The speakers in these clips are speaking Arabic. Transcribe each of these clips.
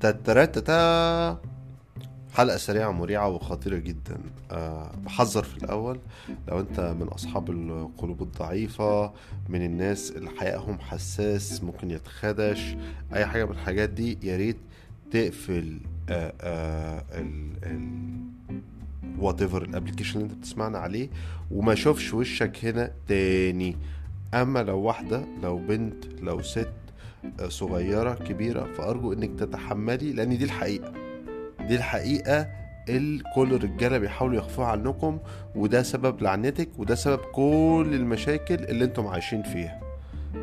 تترتتا. حلقة سريعة مريعة وخطيرة جدا. أه بحذر في الأول. لو أنت من أصحاب القلوب الضعيفة من الناس اللي حيائهم حساس ممكن يتخدش أي حاجة من الحاجات دي يا ريت تقفل أه أه ال whatever ال application اللي أنت بتسمعنا عليه وما اشوفش وشك هنا تاني. أما لو واحدة لو بنت لو ست آه، صغيرة كبيرة فأرجو إنك تتحملي لأن دي الحقيقة. دي الحقيقة اللي كل الرجالة بيحاولوا يخفوها عنكم وده سبب لعنتك وده سبب كل المشاكل اللي أنتم عايشين فيها.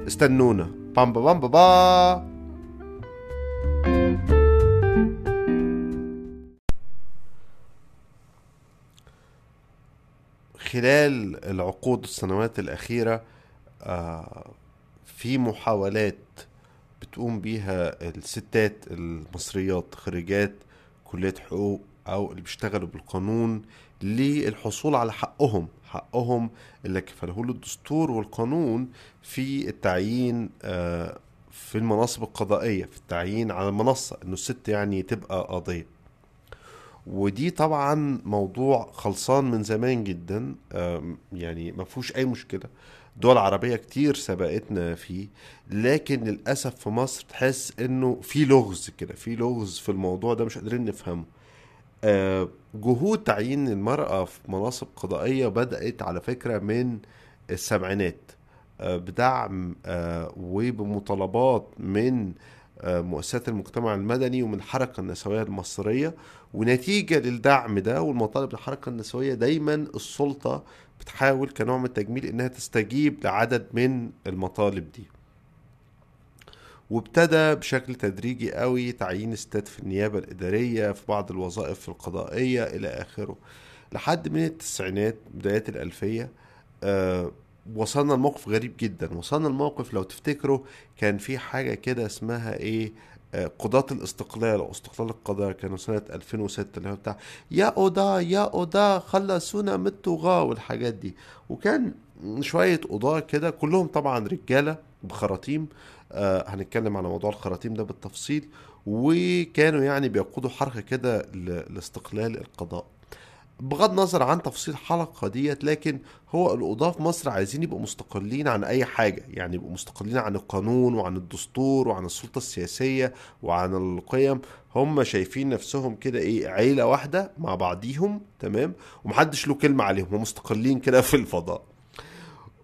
استنونا. بام بام با با. خلال العقود السنوات الأخيرة آه، في محاولات بتقوم بيها الستات المصريات خريجات كلية حقوق أو اللي بيشتغلوا بالقانون للحصول على حقهم حقهم اللي كفله له الدستور والقانون في التعيين آه، في المناصب القضائية في التعيين على المنصة إنه الست يعني تبقى قاضية. ودي طبعا موضوع خلصان من زمان جدا يعني ما فيهوش أي مشكلة. دول عربية كتير سبقتنا فيه لكن للأسف في مصر تحس إنه في لغز كده في لغز في الموضوع ده مش قادرين نفهمه. آه، جهود تعيين المرأة في مناصب قضائية بدأت على فكرة من السبعينات آه، بدعم آه، وبمطالبات من مؤسسات المجتمع المدني ومن الحركة النسوية المصرية. ونتيجة للدعم ده والمطالب الحركة النسوية دايما السلطة بتحاول كنوع من التجميل إنها تستجيب لعدد من المطالب دي. وابتدى بشكل تدريجي قوي تعيين ستات في النيابة الإدارية في بعض الوظائف القضائية إلى آخره. لحد من التسعينات بدايات الألفية آه وصلنا لموقف غريب جدا. وصلنا لموقف لو تفتكروا كان في حاجة كده اسمها إيه؟ آه، قضاة الاستقلال أو استقلال القضاء. كانوا سنة 2006 اللي هو بتاع يا قضاة يا قضاة خلصونا من الطغاة والحاجات دي. وكان شوية قضاة كده كلهم طبعا رجالة بخراطيم. آه هنتكلم على موضوع الخراطيم ده بالتفصيل. وكانوا يعني بيقودوا حركة كده لاستقلال القضاء. بغض النظر عن تفصيل الحلقة ديت لكن هو القضاة في مصر عايزين يبقوا مستقلين عن أي حاجة يعني يبقوا مستقلين عن القانون وعن الدستور وعن السلطة السياسية وعن القيم. هم شايفين نفسهم كده إيه عيلة واحدة مع بعضيهم تمام؟ ومحدش له كلمة عليهم هم مستقلين كده في الفضاء.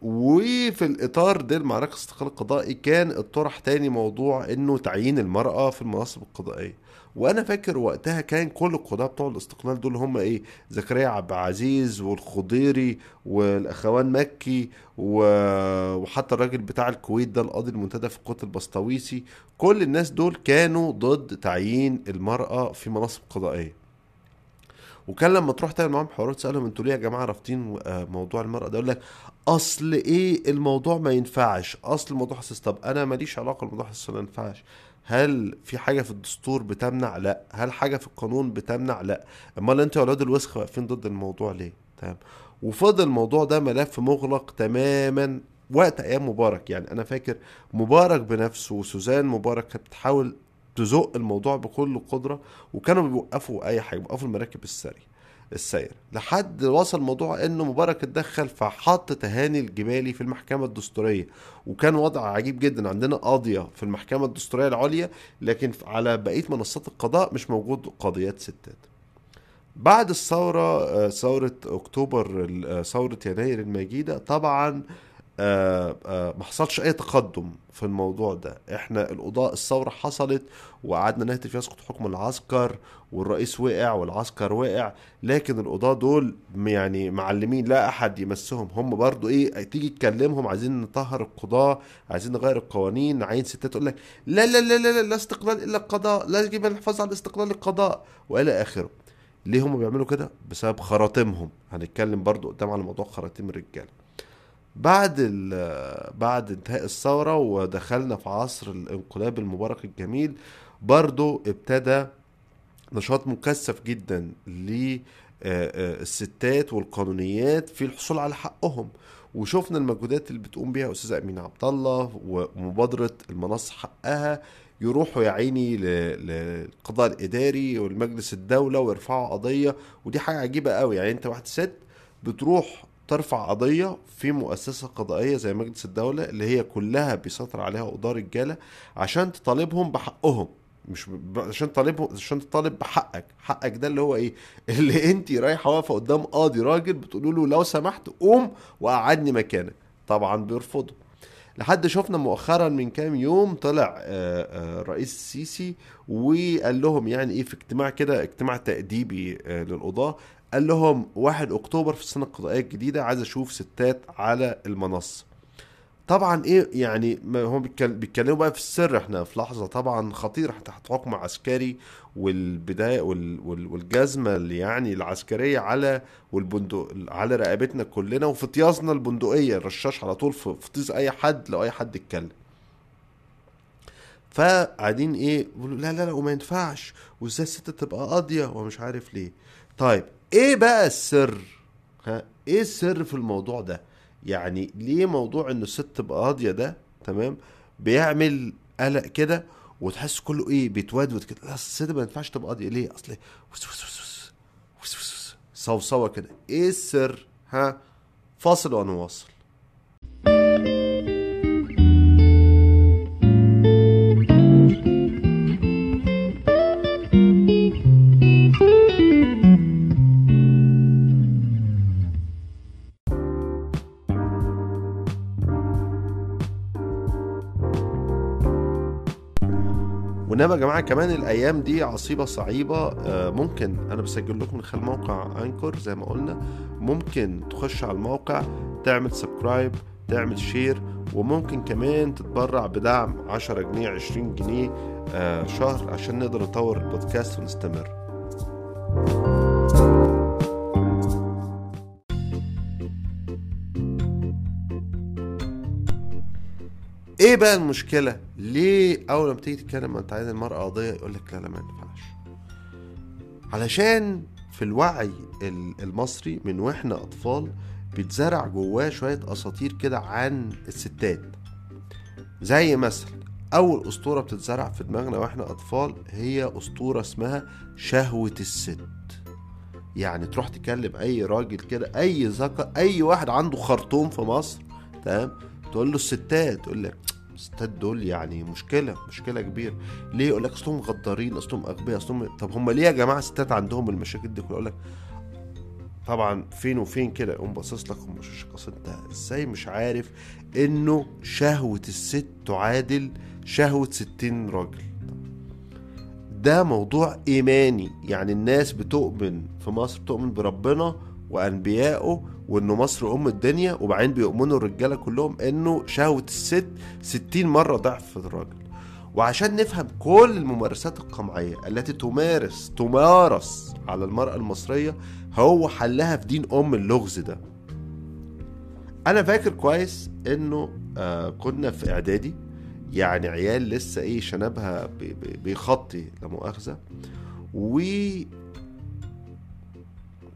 وفي الإطار ده المعركة الاستقلال القضائي كان الطرح تاني موضوع إنه تعيين المرأة في المناصب القضائية. وأنا فاكر وقتها كان كل القضاة بتوع الاستقلال دول هم إيه؟ زكريا عبد العزيز والخضيري والأخوان مكي و- وحتى الراجل بتاع الكويت ده القاضي المنتدى في القوات البسطويسي كل الناس دول كانوا ضد تعيين المرأة في مناصب قضائية. وكان لما تروح تعمل معاهم حوارات تسألهم أنتوا ليه يا جماعة رافضين آه، موضوع المرأة ده؟ يقول لك أصل إيه الموضوع ما ينفعش أصل الموضوع حساس طب أنا ماليش علاقة بالموضوع حساس ما ينفعش. هل في حاجة في الدستور بتمنع؟ لا. هل حاجة في القانون بتمنع؟ لا. أمال أنتوا يا أولاد الوسخ واقفين ضد الموضوع ليه؟ تمام. وفضل الموضوع ده ملف مغلق تماما وقت أيام مبارك. يعني أنا فاكر مبارك بنفسه وسوزان مبارك كانت بتحاول تزق الموضوع بكل قدرة وكانوا بيوقفوا أي حاجة بيوقفوا المراكب السري السير لحد وصل الموضوع إنه مبارك اتدخل فحط تهاني الجبالي في المحكمة الدستورية. وكان وضع عجيب جدا عندنا قاضية في المحكمة الدستورية العليا لكن على بقية منصات القضاء مش موجود قاضيات ستات. بعد الثورة آه، ثورة أكتوبر آه، ثورة يناير المجيدة طبعا آه، آه، ما حصلش أي تقدم في الموضوع ده. إحنا القضاء الثورة حصلت وقعدنا نهتف يسقط حكم العسكر والرئيس وقع والعسكر وقع لكن القضاة دول يعني معلمين لا أحد يمسهم. هم برضو إيه تيجي تكلمهم عايزين نطهر القضاة عايزين نغير القوانين نعين ستات تقول لك لا لا لا لا لا, لا استقلال إلا القضاء لا يجب الحفاظ على استقلال القضاء وإلى آخره. ليه هم بيعملوا كده؟ بسبب خراطيمهم. هنتكلم برضو قدام على موضوع خراطيم الرجاله بعد بعد انتهاء الثورة ودخلنا في عصر الانقلاب المبارك الجميل برضو ابتدى نشاط مكثف جدا للستات والقانونيات في الحصول على حقهم. وشفنا المجهودات اللي بتقوم بيها أستاذة أمينة عبد الله ومبادرة المنصه حقها يروحوا يا عيني للقضاء الإداري والمجلس الدولة ويرفعوا قضية. ودي حاجة عجيبة قوي. يعني أنت واحد ست بتروح ترفع قضية في مؤسسة قضائية زي مجلس الدولة اللي هي كلها بيسيطر عليها قضاة رجالة عشان تطالبهم بحقهم. مش ب... عشان تطالبهم عشان تطالب بحقك. حقك ده اللي هو إيه؟ اللي انت رايحة واقفة قدام قاضي راجل بتقولوا له لو سمحت قوم وقعدني مكانك. طبعا بيرفضوا. لحد شفنا مؤخرا من كام يوم طلع آه، آه، الرئيس السيسي وقال لهم يعني إيه في اجتماع كده اجتماع تأديبي آه، للقضاة. قال لهم 1 أكتوبر في السنة القضائية الجديدة عايز أشوف ستات على المنصة. طبعا إيه يعني هم بيتكل- بيتكلموا بقى في السر إحنا في لحظة طبعا خطيره تحت حكم عسكري والبداية وال وال والجزمة اللي يعني العسكرية على والبندق على رقبتنا كلنا وفي طيازنا البندقية الرشاش على طول في طيز أي حد لو أي حد اتكلم فقاعدين إيه لا لا لا وما ينفعش وإزاي الست تبقى قاضية ومش عارف ليه. طيب إيه بقى السر؟ ها إيه السر في الموضوع ده؟ يعني ليه موضوع إن الست تبقى قاضيه ده تمام بيعمل قلق كده وتحس كله إيه بيتودود كده؟ لا الست ما ينفعش تبقى قاضيه ليه؟ أصل وس صوصوة كده. إيه السر؟ ها فاصل ونواصل وانما يا جماعة كمان الأيام دي عصيبة صعيبة. آه، ممكن أنا بسجل لكم من خلال موقع Anchor زي ما قلنا. ممكن تخش على الموقع تعمل subscribe تعمل share وممكن كمان تتبرع بدعم 10 جنيه 20 جنيه آه، شهر عشان نقدر نطور البودكاست ونستمر. إيه بقى المشكلة؟ ليه أول ما تيجي تتكلم عن تعيين المرأة قضية يقول لك لا لا ما ينفعش. علشان في الوعي ال- المصري من وإحنا أطفال بيتزرع جواه شوية أساطير كده عن الستات. زي مثلا أول أسطورة بتتزرع في دماغنا وإحنا أطفال هي أسطورة اسمها شهوة الست. يعني تروح تكلم أي راجل كده أي ذكر أي واحد عنده خرطوم في مصر تمام؟ تقول له الستات تقول لك الستات دول يعني مشكلة مشكلة كبيرة. ليه يقول لك أصلهم غدارين أصلهم أغبياء أصلهم طب هم ليه يا جماعة الستات عندهم المشاكل دي؟ كلها يقول لك طبعا فين وفين كده؟ يقوم باصص لك ومشوشك أنت إزاي مش عارف إنه شهوة الست تعادل شهوة 60 راجل. ده موضوع إيماني. يعني الناس بتؤمن في مصر بتؤمن بربنا وأنبيائه وانه مصر ام الدنيا وبعدين بيؤمنوا الرجاله كلهم انه شهوة الست 60 مرة ضعف الراجل. وعشان نفهم كل الممارسات القمعية التي تمارس تمارس على المرأة المصرية هو حلها في دين أم اللغز ده. أنا فاكر كويس إنه آه كنا في إعدادي يعني عيال لسه إيه شنبها بي- بي- بيخطي لا مؤاخذة. و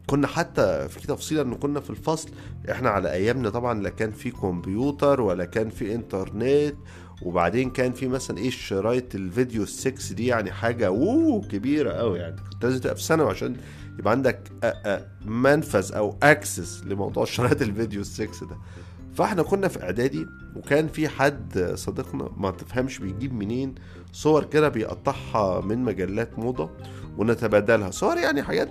كنا حتى في تفصيله انه كنا في الفصل إحنا على أيامنا طبعا لا كان في كمبيوتر ولا كان في إنترنت وبعدين كان في مثلا إيه شرايط الفيديو السكس دي يعني حاجة وواو كبيرة قوي يعني. كنت لازم تبقى في ثانوي عشان يبقى عندك منفذ أو access لموضوع شرايط الفيديو السكس ده. فإحنا كنا في إعدادي وكان في حد صديقنا ما تفهمش بيجيب منين صور كده بيقطعها من مجلات موضة ونتبادلها. صور يعني حاجات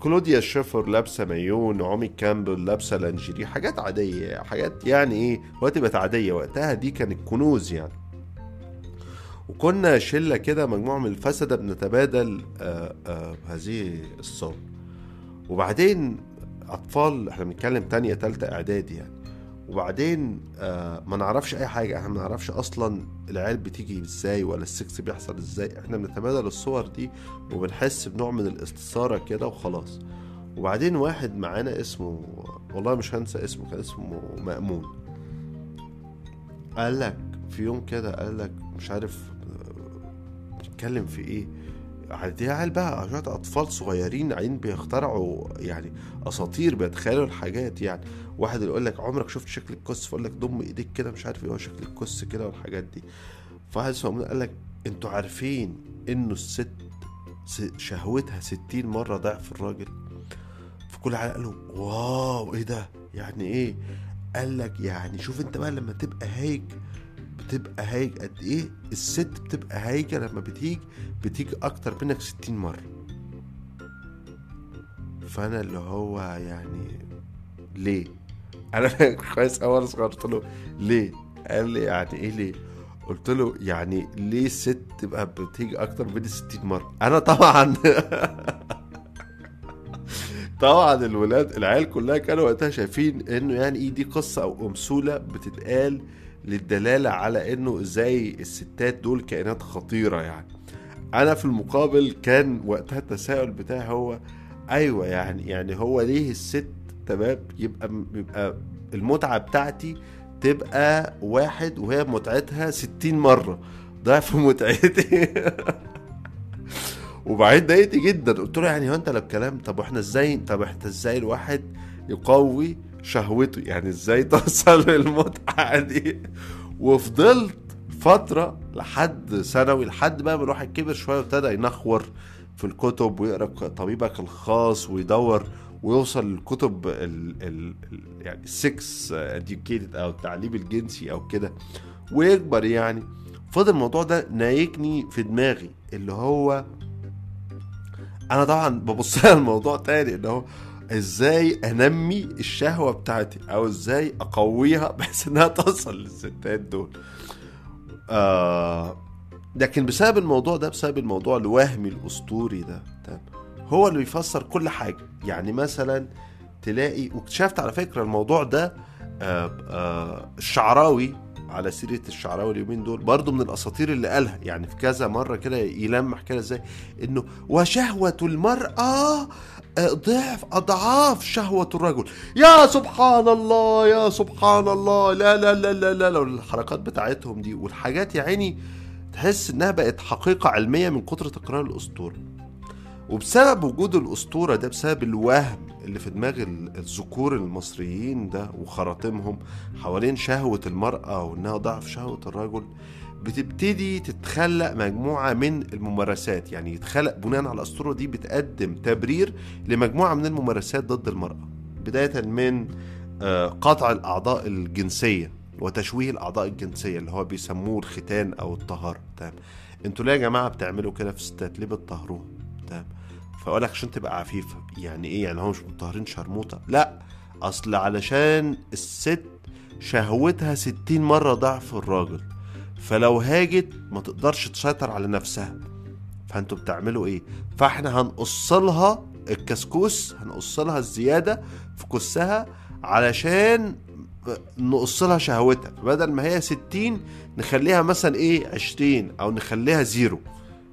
كلوديا شيفر لابسة مايو نعومي كامبل لابسة لانجيري حاجات عادية حاجات يعني إيه وقت بقت عادية وقتها دي كانت كنوز يعني. وكنا شلة كده مجموعة من الفسدة بنتبادل آه آه هذه الصور. وبعدين أطفال إحنا بنتكلم تانية تالتة إعدادي يعني. وبعدين آه ما نعرفش أي حاجة. إحنا ما نعرفش أصلا العيال بتيجي إزاي ولا السكس بيحصل إزاي. إحنا بنتبادل الصور دي وبنحس بنوع من الاستثارة كده وخلاص. وبعدين واحد معانا اسمه والله مش هنسى اسمه كان اسمه مأمون. قال لك في يوم كده قال لك مش عارف آه، بنتكلم في إيه. دي عيال بقى شوية أطفال صغيرين عين بيخترعوا يعني أساطير بيتخيلوا الحاجات يعني. واحد يقول لك عمرك شفت شكل الكس فيقول لك ضم إيديك كده مش عارف إيه هو شكل الكس كده والحاجات دي. فواحد اسمه قال لك أنتوا عارفين إنه الست شهوتها ستين مرة ضعف الراجل؟ فكل عيال قالوا wow إيه ده؟ يعني إيه؟ قال لك يعني شوف أنت بقى لما تبقى هايج بتبقى هايج قد إيه؟ الست بتبقى هايجة لما بتيجي بتيجي أكتر منك ستين مرة. فأنا اللي هو يعني ليه؟ أنا كويس اول صغير. قلت له ليه؟ قال لي يعني إيه ليه؟ قلت له يعني ليه الست تبقى بتيجي أكتر من 60 مرة؟ أنا طبعا طبعا الولاد العيال كلها كانوا وقتها شايفين إنه يعني إيه دي قصة أو امثوله بتتقال للدلالة على إنه إزاي الستات دول كائنات خطيرة يعني. أنا في المقابل كان وقتها التساؤل بتاعي هو أيوه يعني يعني هو ليه الست تمام يبقى يبقى المتعة بتاعتي تبقى واحد وهي متعتها ستين مرة. ضعف متعتي. وبعدين ضايقت جدا. قلت له يعني هو أنت لو الكلام طب وإحنا إزاي طب إحنا إزاي الواحد يقوي شهوته يعني إزاي توصل للمتعة دي. وفضلت فترة لحد ثانوي لحد بقى ما الواحد كبر شوية وابتدى ينخور في الكتب ويقرأ طبيبك الخاص ويدور ويوصل للكتب ال ال يعني ال sex educated أو التعليم الجنسي أو كده. ويكبر يعني. فضل الموضوع ده نايكني في دماغي اللي هو أنا طبعا ببص على الموضوع تاني اللي هو إزاي انمي الشهوة بتاعتي أو إزاي اقويها بحيث انها توصل للستات دول. آه لكن بسبب الموضوع ده بسبب الموضوع الوهمي الأسطوري ده هو اللي بيفسر كل حاجة. يعني مثلا تلاقي واكتشفت على فكرة الموضوع ده آه آه الشعراوي على سيرة الشعراوي اليومين دول برضه من الأساطير اللي قالها يعني في كذا مرة كده يلمح كده إزاي إنه وشهوة المرأة ضعف أضعاف شهوة الرجل يا سبحان الله يا سبحان الله لا لا لا لا لا, لا. الحركات بتاعتهم دي والحاجات يا عيني تحس إنها بقت حقيقة علمية من كتر تكرار الأسطورة وبسبب وجود الأسطورة ده بسبب الوهم اللي في دماغ الذكور المصريين ده وخراطيمهم حوالين شهوة المرأة وإنها ضعف شهوة الرجل بتبتدي تتخلق مجموعة من الممارسات. يعني يتخلق بناء على الأسطورة دي بتقدم تبرير لمجموعة من الممارسات ضد المرأة بداية من قطع الأعضاء الجنسية وتشويه الأعضاء الجنسية اللي هو بيسموه الختان أو الطهارة. تمام. أنتوا ليه يا جماعة بتعملوا كده في الستات ليه بتطهروهم؟ تمام. فأقول لك عشان تبقى عفيفة يعني إيه؟ يعني هو مش مطهرين شرموطة. لا أصل علشان الست شهوتها ستين مرة ضعف الراجل فلو هاجت ما تقدرش تسيطر على نفسها. فأنتوا بتعملوا إيه؟ فإحنا هنقص لها الكسكوس هنقص لها الزيادة في كسها علشان نقص لها شهوتها. بدل ما هي ستين نخليها مثلا إيه؟ عشرين أو نخليها زيرو.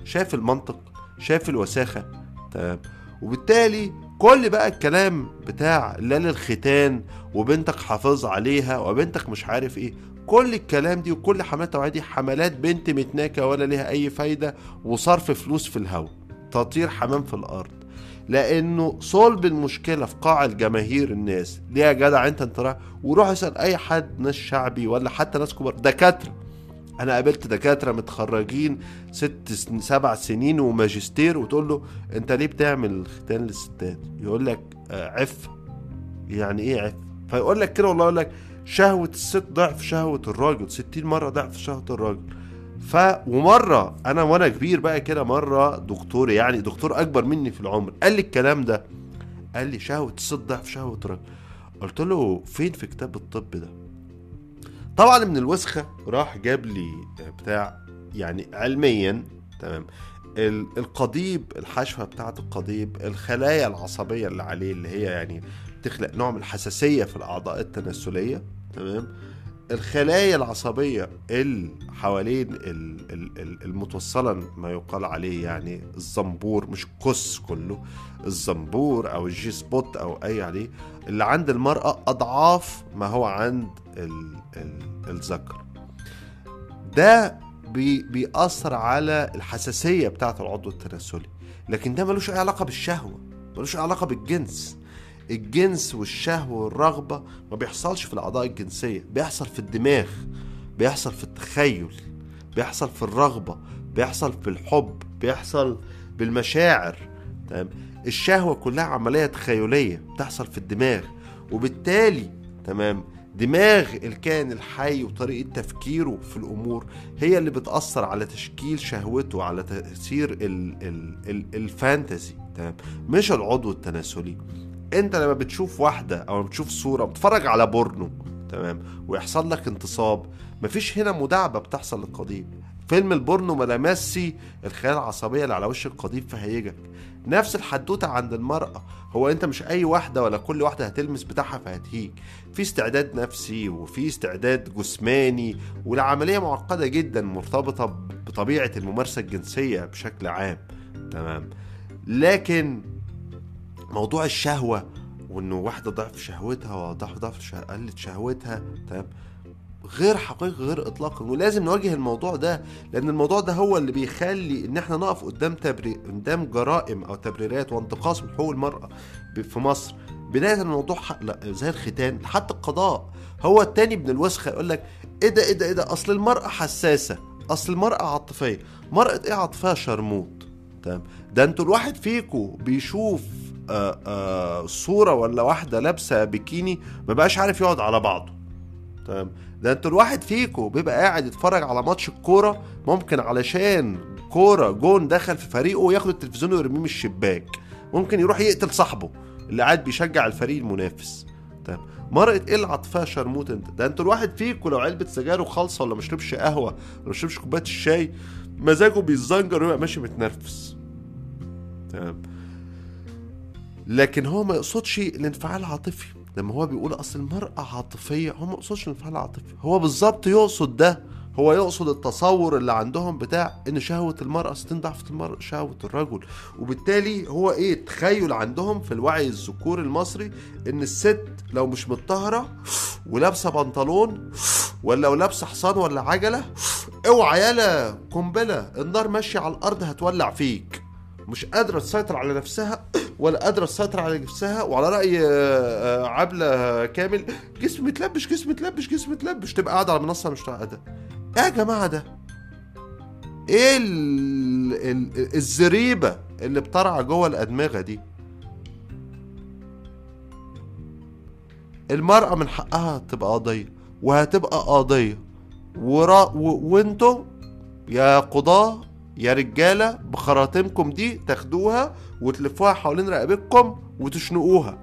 شايف المنطق؟ شايف الوساخة؟ تمام وبالتالي كل بقى الكلام بتاع لا للختان وبنتك حافظ عليها وبنتك مش عارف إيه كل الكلام دي وكل حملات التوعية دي حملات بنت متناكة ولا ليها أي فايدة وصرف فلوس في الهواء تطير حمام في الأرض. لأنه صلب المشكلة في قاع الجماهير الناس ليه يا جدع أنت أنت رايح؟ وروح اسأل أي حد ناس شعبي ولا حتى ناس كبار دكاترة. أنا قابلت دكاترة متخرجين ست سبع سنين وماجستير وتقول له أنت ليه بتعمل ختان للستات؟ يقول لك عف. يعني إيه عف؟ فيقول لك كده والله يقول لك شهوة الست ضعف شهوة الراجل ستين مرة ضعف شهوة الراجل. ف ومرة أنا وأنا كبير بقى كده مرة دكتور يعني دكتور أكبر مني في العمر قال لي الكلام ده. قال لي شهوة الست ضعف شهوة الراجل. قلت له فين في كتاب الطب ده؟ طبعا من الوسخة راح جاب لي بتاع يعني علميا تمام القضيب الحشوة بتاعة القضيب الخلايا العصبية اللي عليه اللي هي يعني تخلق نوع من الحساسية في الأعضاء التناسلية تمام الخلايا العصبية اللي حوالين المتوصلة ما يقال عليه يعني الزنبور مش الكس كله الزنبور أو ال G-spot أو أي عليه اللي عند المرأة أضعاف ما هو عند الذكر. ده بي بيأثر على الحساسية بتاعة العضو التناسلي لكن ده ملوش أي علاقة بالشهوة ملوش أي علاقة بالجنس. الجنس والشهوة والرغبة ما بيحصلش في الأعضاء الجنسية بيحصل في الدماغ بيحصل في التخيل بيحصل في الرغبة بيحصل في الحب بيحصل بالمشاعر تمام؟ الشهوة كلها عملية تخيلية بتحصل في الدماغ وبالتالي تمام؟ دماغ الكائن الحي وطريقة تفكيره في الأمور هي اللي بتأثر على تشكيل شهوته على تأثير ال ال ال ال fantasy تمام؟ مش العضو التناسلي. انت لما بتشوف واحدة أو لما بتشوف صورة بتتفرج على porn تمام ويحصل لك انتصاب مفيش هنا مداعبة بتحصل للقضيب. فيلم ال porn ملامسي الخلايا العصبية اللي على وش القضيب فهيجك. نفس الحدوتة عند المرأة. هو انت مش اي واحدة ولا كل واحدة هتلمس بتاعها فهتهيج في استعداد نفسي وفي استعداد جسماني والعملية معقدة جدا مرتبطة بطبيعة الممارسة الجنسية بشكل عام تمام. لكن موضوع الشهوة وإنه واحدة ضعف شهوتها وضعف ضعف قلت شهوتها تمام غير حقيقي غير اطلاقا ولازم نواجه الموضوع ده لأن الموضوع ده هو اللي بيخلي إن إحنا نقف قدام تبري... قدام جرائم أو تبريرات وانتقاص من حقوق المرأة في مصر. بداية الموضوع. لا زي الختان حتى القضاء. هو التاني ابن الوسخة يقول لك إيه ده إيه ده إيه ده أصل المرأة حساسة أصل المرأة عاطفية. مرأة إيه عاطفية؟ شرموط. تمام ده أنتوا الواحد فيكو بيشوف آه آه صورة ولا واحدة لابسة بيكيني ما بقاش عارف يقعد على بعضه. تمام؟ ده أنتوا الواحد فيكو بيبقى قاعد يتفرج على ماتش الكورة ممكن علشان كورة جون دخل في فريقه ياخد التلفزيون ويرميه من الشباك. ممكن يروح يقتل صاحبه اللي قاعد بيشجع الفريق المنافس. تمام؟ مرأة إيه العاطفية شرموط انت. ده أنتوا الواحد فيكو لو علبة سجاير خالصة ولا مشربش قهوة ولا مشربش كوباية الشاي مزاجه بيتزنجر ويبقى ماشي متنرفز. تمام؟ لكن هو ما يقصدش الانفعال العاطفي. لما هو بيقول أصل المرأة عاطفية هو ما يقصدش الانفعال العاطفي. هو بالظبط يقصد ده. هو يقصد التصور اللي عندهم بتاع إن شهوة المرأة ستين ضعف المرأة شهوة الرجل. وبالتالي هو إيه؟ تخيل عندهم في الوعي الذكوري المصري إن الست لو مش متطهرة ولابسة بنطلون ولا لو لابسة حصان ولا عجلة اوعى يالا قنبلة النار ماشية على الأرض هتولع فيك. مش قادرة تسيطر على نفسها ولا قادرة تسيطر على نفسها وعلى رأي آه، آه، عبلة كامل. جسم متلبش جسم متلبش جسم متلبش. تبقى قاعدة على المنصة مش قاعدة إيه يا جماعة ده؟ إيه ال... ال... الزريبة اللي بترعى جوه الأدمغة دي؟ المرأة من حقها تبقى قضية وهتبقى قضية ورا... يا قضاة يا رجالة بخراطيمكم دي تاخدوها وتلفوها حوالين رقبتكم وتشنقوها.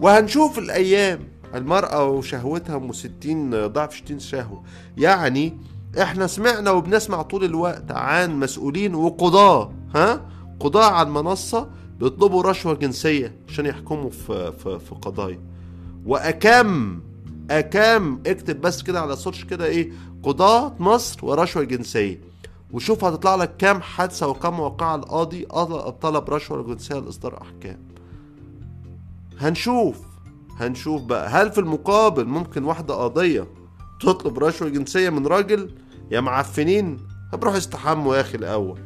وهنشوف الأيام. المرأة وشهوتها أم 60 ضعف 60 شهوة. يعني إحنا سمعنا وبنسمع طول الوقت عن مسؤولين وقضاة ها؟ قضاة على المنصة بيطلبوا رشوة جنسية عشان يحكموا في في, في قضايا. وأكم أكم اكتب بس كده على سيرش كده إيه؟ قضاة مصر ورشوة جنسية. وشوف هتطلع لك كام حادثة وكم واقعة القاضي طلب رشوة جنسية لإصدار أحكام. هنشوف هنشوف بقى. هل في المقابل ممكن واحدة قضية تطلب رشوة جنسية من راجل؟ يا معفنين طب روحوا استحموا يا أخي الأول.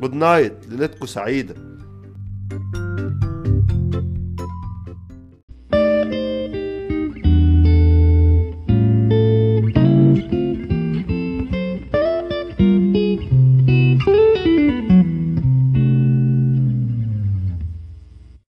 جود نايت ليلتكم سعيدة.